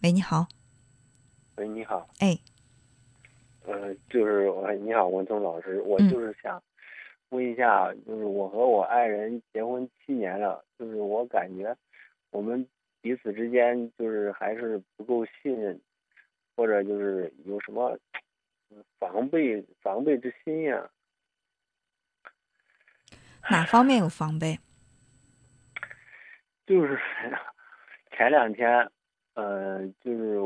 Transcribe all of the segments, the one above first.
喂，你好。喂，你好。哎。呃，就是我，你好，文聪老师，我就是想问一下，就是我和我爱人结婚七年了，就是我感觉我们彼此之间就是还是不够信任，或者就是有什么防备防备之心呀？哪方面有防备？就是前两天，呃，就是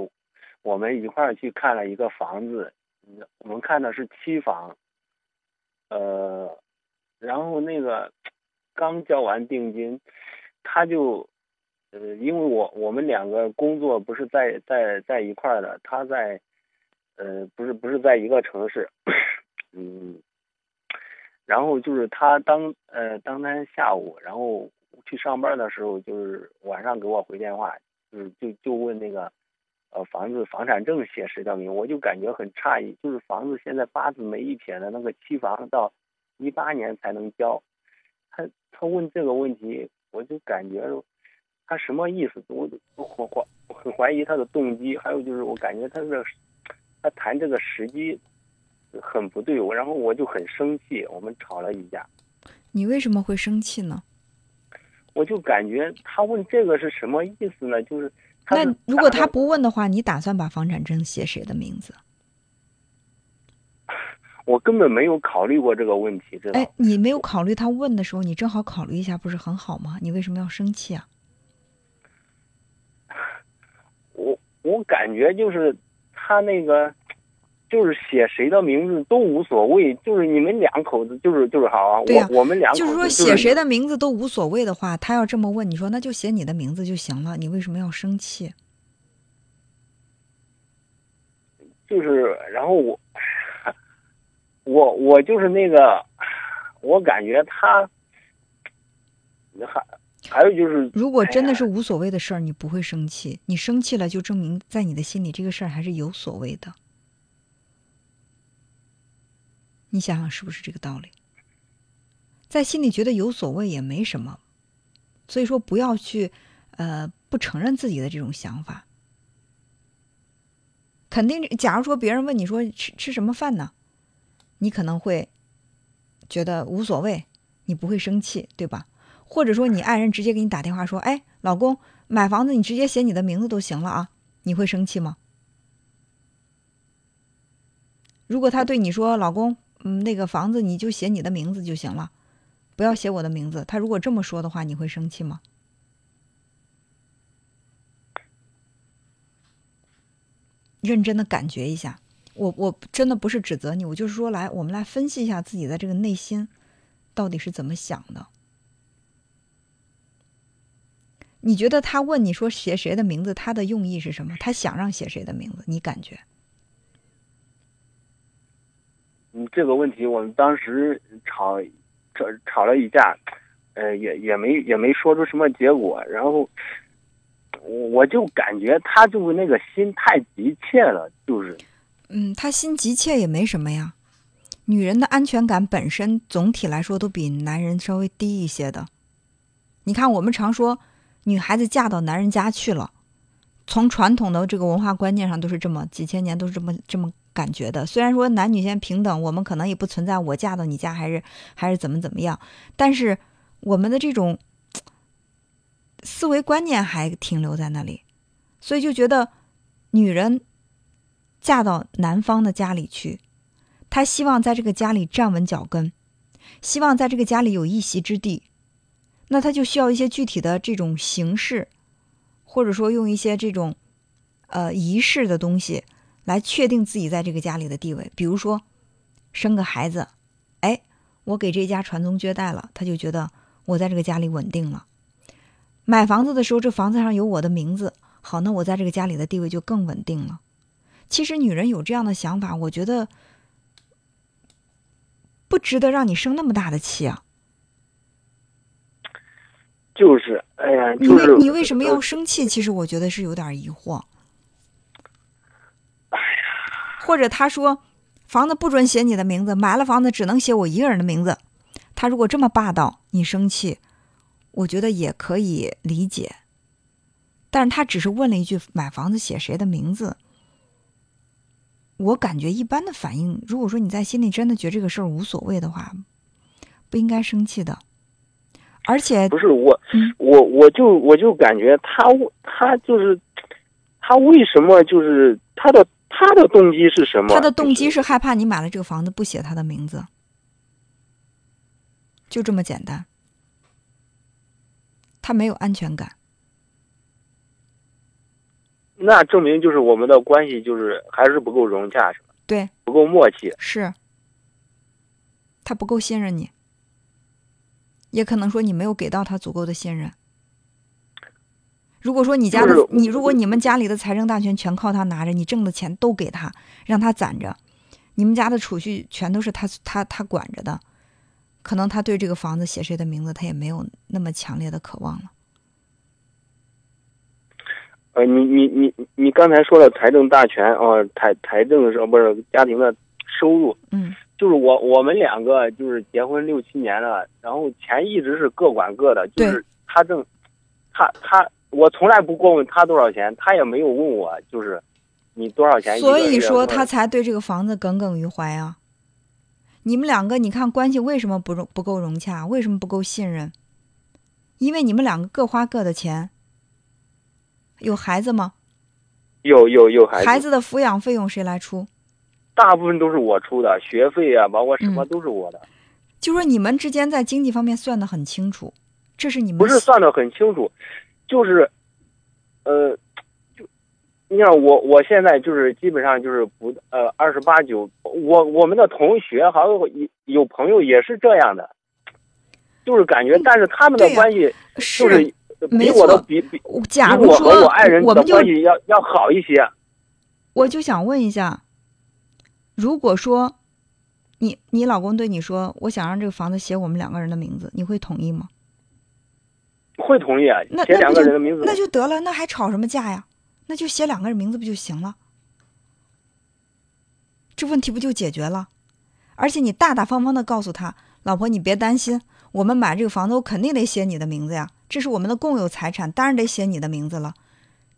我们一块儿去看了一个房子。我们看的是期房，呃，然后那个刚交完定金，他就，呃，因为我我们两个工作不是在在在一块儿的，他在，呃，不是不是在一个城市，嗯，然后就是他当呃当天下午，然后去上班的时候，就是晚上给我回电话，就就就问那个。呃，房子房产证写谁的名？我就感觉很诧异，就是房子现在八字没一撇的那个期房，到一八年才能交。他他问这个问题，我就感觉他什么意思？我我怀我很怀疑他的动机。还有就是我感觉他这他谈这个时机很不对，我然后我就很生气，我们吵了一架。你为什么会生气呢？我就感觉他问这个是什么意思呢？就是。那如果他不问的话，你打算把房产证写谁的名字？我根本没有考虑过这个问题，哎，你没有考虑他问的时候，你正好考虑一下，不是很好吗？你为什么要生气啊？我我感觉就是他那个。就是写谁的名字都无所谓，就是你们两口子就是就是好啊。我我们两口子就是说写谁的名字都无所谓的话，他要这么问，你说那就写你的名字就行了，你为什么要生气？就是，然后我我我就是那个，我感觉他还还有就是，如果真的是无所谓的事儿，你不会生气，你生气了就证明在你的心里这个事儿还是有所谓的。你想想是不是这个道理？在心里觉得有所谓也没什么，所以说不要去，呃，不承认自己的这种想法。肯定，假如说别人问你说吃吃什么饭呢，你可能会觉得无所谓，你不会生气，对吧？或者说你爱人直接给你打电话说：“哎，老公，买房子你直接写你的名字都行了啊。”你会生气吗？如果他对你说：“老公。”嗯，那个房子你就写你的名字就行了，不要写我的名字。他如果这么说的话，你会生气吗？认真的感觉一下，我我真的不是指责你，我就是说来，我们来分析一下自己的这个内心到底是怎么想的。你觉得他问你说写谁的名字，他的用意是什么？他想让写谁的名字？你感觉？嗯，这个问题我们当时吵，吵吵了一架，呃，也也没也没说出什么结果。然后，我就感觉他就是那个心太急切了，就是。嗯，他心急切也没什么呀。女人的安全感本身总体来说都比男人稍微低一些的。你看，我们常说女孩子嫁到男人家去了，从传统的这个文化观念上都是这么几千年都是这么这么。感觉的，虽然说男女先平等，我们可能也不存在我嫁到你家还是还是怎么怎么样，但是我们的这种思维观念还停留在那里，所以就觉得女人嫁到男方的家里去，她希望在这个家里站稳脚跟，希望在这个家里有一席之地，那她就需要一些具体的这种形式，或者说用一些这种呃仪式的东西。来确定自己在这个家里的地位，比如说生个孩子，哎，我给这家传宗接代了，他就觉得我在这个家里稳定了。买房子的时候，这房子上有我的名字，好，那我在这个家里的地位就更稳定了。其实女人有这样的想法，我觉得不值得让你生那么大的气啊。就是，哎呀，你为你为什么要生气？其实我觉得是有点疑惑。或者他说，房子不准写你的名字，买了房子只能写我一个人的名字。他如果这么霸道，你生气，我觉得也可以理解。但是他只是问了一句买房子写谁的名字。我感觉一般的反应，如果说你在心里真的觉得这个事儿无所谓的话，不应该生气的。而且不是我，嗯我我就我就感觉他他就是他为什么就是他的他的动机是什么？他的动机是害怕你买了这个房子不写他的名字，就这么简单。他没有安全感，那证明就是我们的关系就是还是不够融洽，是吧？对，不够默契。是，他不够信任你，也可能说你没有给到他足够的信任。如果说你家的就是你，如果你们家里的财政大权全靠他拿着，你挣的钱都给他，让他攒着，你们家的储蓄全都是他他他管着的，可能他对这个房子写谁的名字，他也没有那么强烈的渴望了。呃，你你你你刚才说了财政大权啊，财财政是不是家庭的收入？嗯就是我我们两个就是结婚六七年了，然后钱一直是各管各的，就是他挣，他他我从来不过问他多少钱，他也没有问我就是你多少钱所。以说他才对这个房子耿耿于怀啊。你们两个，你看关系为什么不融不够融洽？为什么不够信任？因为你们两个各花各的钱。有孩子吗？有有有孩子，孩子的抚养费用谁来出？大部分都是我出的，学费啊，包括什么嗯都是我的，就说你们之间在经济方面算得很清楚，这是你们不是算的很清楚，就是，呃，就你看我我现在就是基本上就是不呃二十八九，我我们的同学还有有有朋友也是这样的，就是感觉，但是他们的关系就是没比我的比比比假如我和说我爱人的我们就关系要要好一些。我就想问一下，如果说你你老公对你说，我想让这个房子写我们两个人的名字，你会同意吗？会同意啊，那写两个人的名字，那就得了，那还吵什么架呀？那就写两个人名字不就行了？这问题不就解决了？而且你大大方方的告诉他，老婆你别担心，我们买这个房子我肯定得写你的名字呀，这是我们的共有财产，当然得写你的名字了。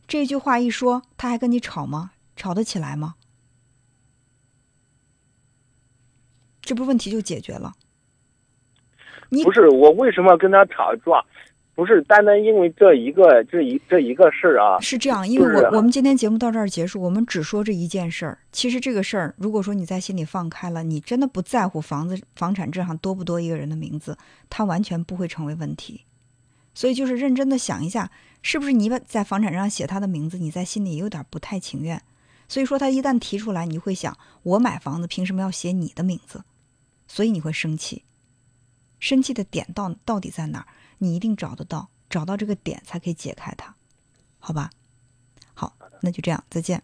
这句话一说，他还跟你吵吗？吵得起来吗？这不问题就解决了？你不是我为什么跟他吵架？不是单单因为这一个这一这一个事儿啊，是这样，因为就是我我们今天节目到这儿结束，我们只说这一件事儿。其实这个事儿，如果说你在心里放开了，你真的不在乎房子房产证上多不多一个人的名字，它完全不会成为问题。所以就是认真的想一下，是不是你把在房产证上写他的名字，你在心里也有点不太情愿。所以说他一旦提出来，你会想，我买房子凭什么要写你的名字？所以你会生气。生气的点到到底在哪儿？你一定找得到，找到这个点才可以解开它，好吧？好，那就这样，再见。